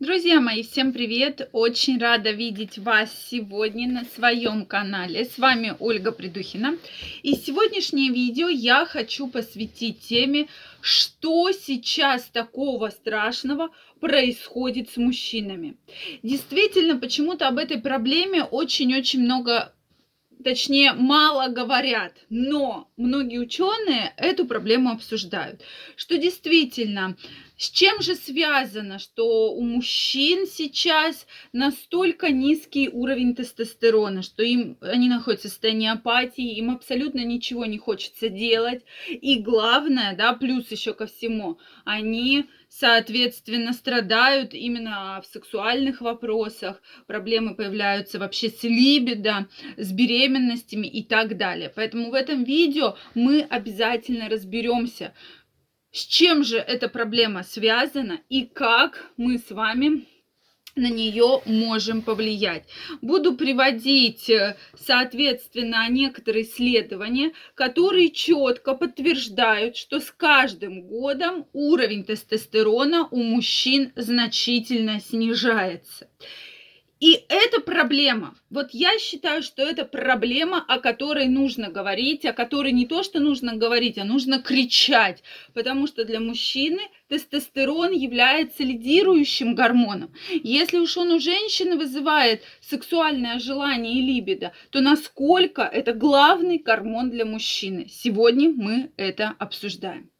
Друзья мои, всем привет! Очень рада видеть вас сегодня на своем канале. С вами Ольга Придухина. И сегодняшнее видео я хочу посвятить теме, что сейчас такого страшного происходит с мужчинами. Действительно, почему-то об этой проблеме очень-очень много точнее, мало говорят, но многие ученые эту проблему обсуждают, что действительно с чем же связано, что у мужчин сейчас настолько низкий уровень тестостерона, что им они находятся в состоянии апатии, им абсолютно ничего не хочется делать. И главное, да, плюс еще ко всему, они соответственно, страдают именно в сексуальных вопросах, проблемы появляются вообще с либидо, с беременностями и так далее. Поэтому в этом видео мы обязательно разберемся, с чем же эта проблема связана и как мы с вами на нее можем повлиять. Буду приводить, э, соответственно, некоторые исследования, которые четко подтверждают, что с каждым годом уровень тестостерона у мужчин значительно снижается. И это проблема. Вот я считаю, что это проблема, о которой нужно говорить, о которой не то, что нужно говорить, а нужно кричать. Потому что для мужчины тестостерон является лидирующим гормоном. Если уж он у женщины вызывает сексуальное желание и либидо, то насколько это главный гормон для мужчины? Сегодня мы это обсуждаем.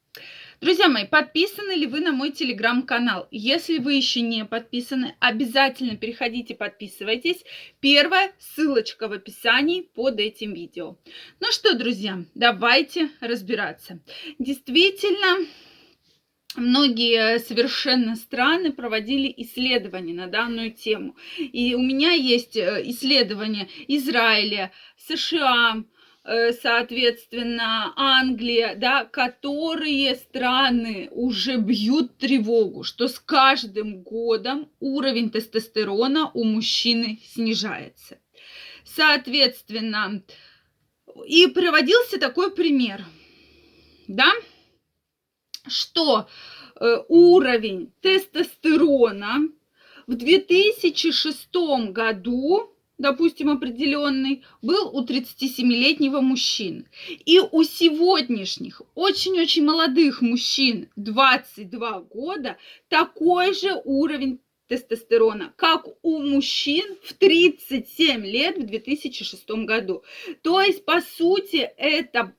Друзья мои, подписаны ли вы на мой телеграм-канал? Если вы еще не подписаны, обязательно переходите, подписывайтесь. Первая ссылочка в описании под этим видео. Ну что, друзья, давайте разбираться. Действительно, многие совершенно страны проводили исследования на данную тему. И у меня есть э, исследования Израиля, США, соответственно, Англия, да, которые страны уже бьют тревогу, что с каждым годом уровень тестостерона у мужчины снижается. Соответственно, и приводился такой пример, да, что э, уровень тестостерона в 2006 году допустим, определенный, был у 37-летнего мужчины. И у сегодняшних очень-очень молодых мужчин 22 года такой же уровень тестостерона, как у мужчин в 37 лет в 2006 году. То есть, по сути, это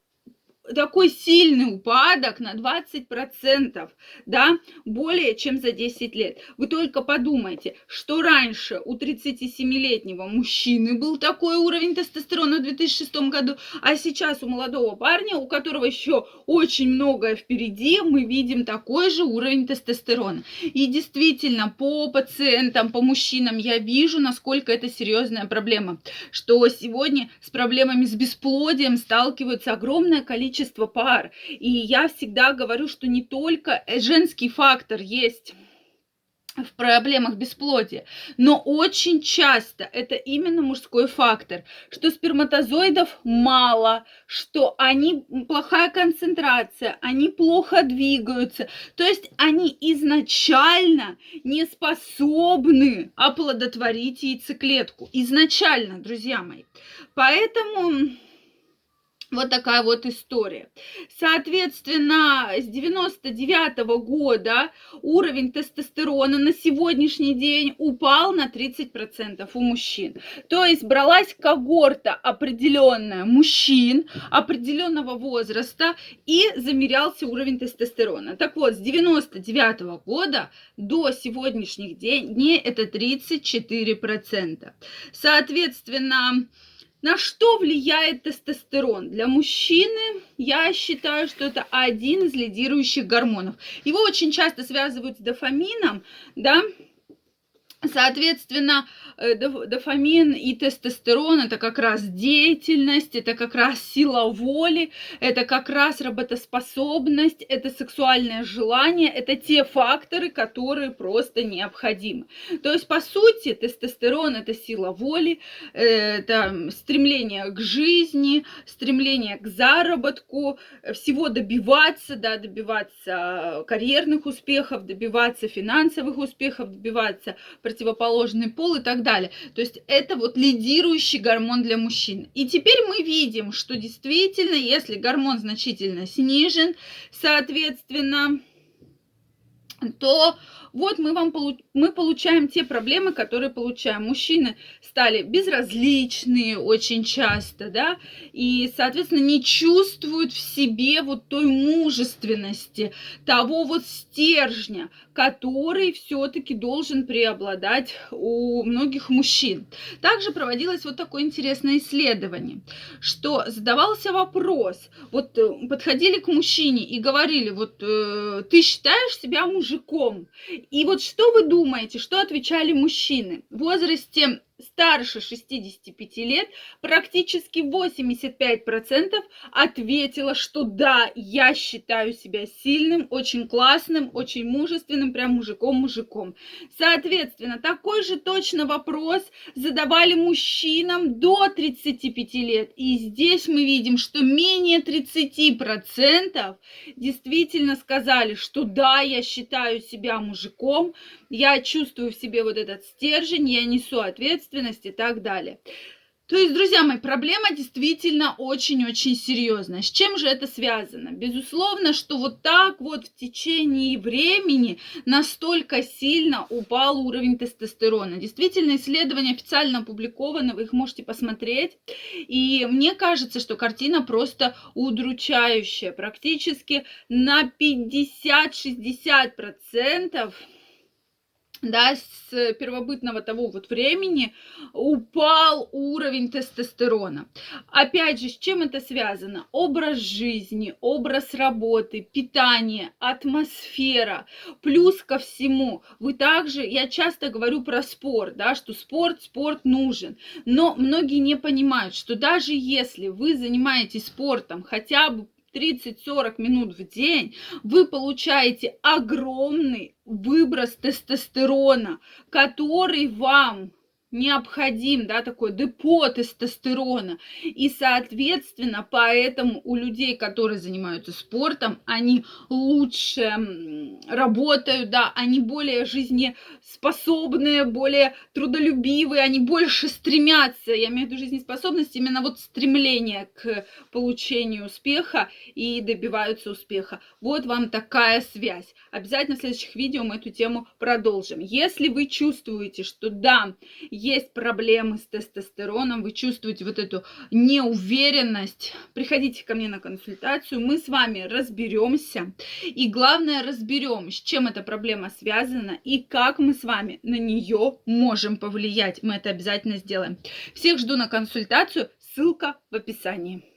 такой сильный упадок на 20%, да, более чем за 10 лет. Вы только подумайте, что раньше у 37-летнего мужчины был такой уровень тестостерона в 2006 году, а сейчас у молодого парня, у которого еще очень многое впереди, мы видим такой же уровень тестостерона. И действительно, по пациентам, по мужчинам я вижу, насколько это серьезная проблема, что сегодня с проблемами с бесплодием сталкиваются огромное количество количество пар. И я всегда говорю, что не только женский фактор есть в проблемах бесплодия. Но очень часто это именно мужской фактор, что сперматозоидов мало, что они плохая концентрация, они плохо двигаются. То есть они изначально не способны оплодотворить яйцеклетку. Изначально, друзья мои. Поэтому вот такая вот история. Соответственно, с 99 -го года уровень тестостерона на сегодняшний день упал на 30% у мужчин. То есть бралась когорта определенная мужчин определенного возраста и замерялся уровень тестостерона. Так вот, с 99 -го года до сегодняшних дней это 34%. Соответственно, на что влияет тестостерон? Для мужчины я считаю, что это один из лидирующих гормонов. Его очень часто связывают с дофамином, да, Соответственно, э, дофамин и тестостерон это как раз деятельность, это как раз сила воли, это как раз работоспособность, это сексуальное желание, это те факторы, которые просто необходимы. То есть, по сути, тестостерон это сила воли, это стремление к жизни, стремление к заработку, всего добиваться, да, добиваться карьерных успехов, добиваться финансовых успехов, добиваться противоположный пол и так далее. То есть это вот лидирующий гормон для мужчин. И теперь мы видим, что действительно, если гормон значительно снижен, соответственно, то вот мы вам мы получаем те проблемы, которые получаем. Мужчины стали безразличные очень часто, да, и, соответственно, не чувствуют в себе вот той мужественности, того вот стержня, который все-таки должен преобладать у многих мужчин. Также проводилось вот такое интересное исследование, что задавался вопрос, вот э, подходили к мужчине и говорили, вот э, ты считаешь себя мужиком? И вот что вы думаете, что отвечали мужчины в возрасте старше 65 лет, практически 85% ответила, что да, я считаю себя сильным, очень классным, очень мужественным, прям мужиком-мужиком. Соответственно, такой же точно вопрос задавали мужчинам до 35 лет. И здесь мы видим, что менее 30% действительно сказали, что да, я считаю себя мужиком, я чувствую в себе вот этот стержень, я несу ответственность и так далее. То есть, друзья мои, проблема действительно очень-очень серьезная. С чем же это связано? Безусловно, что вот так вот в течение времени настолько сильно упал уровень тестостерона. Действительно, исследования официально опубликованы, вы их можете посмотреть. И мне кажется, что картина просто удручающая. Практически на 50-60% да, с первобытного того вот времени упал уровень тестостерона. Опять же, с чем это связано? Образ жизни, образ работы, питание, атмосфера. Плюс ко всему, вы также, я часто говорю про спорт, да, что спорт, спорт нужен. Но многие не понимают, что даже если вы занимаетесь спортом хотя бы 30-40 минут в день, вы получаете огромный выброс тестостерона, который вам необходим, да, такой депо тестостерона. И, соответственно, поэтому у людей, которые занимаются спортом, они лучше работают, да, они более жизнеспособные, более трудолюбивые, они больше стремятся, я имею в виду жизнеспособность, именно вот стремление к получению успеха и добиваются успеха. Вот вам такая связь. Обязательно в следующих видео мы эту тему продолжим. Если вы чувствуете, что да, есть проблемы с тестостероном, вы чувствуете вот эту неуверенность, приходите ко мне на консультацию, мы с вами разберемся. И главное, разберем, с чем эта проблема связана и как мы с вами на нее можем повлиять. Мы это обязательно сделаем. Всех жду на консультацию, ссылка в описании.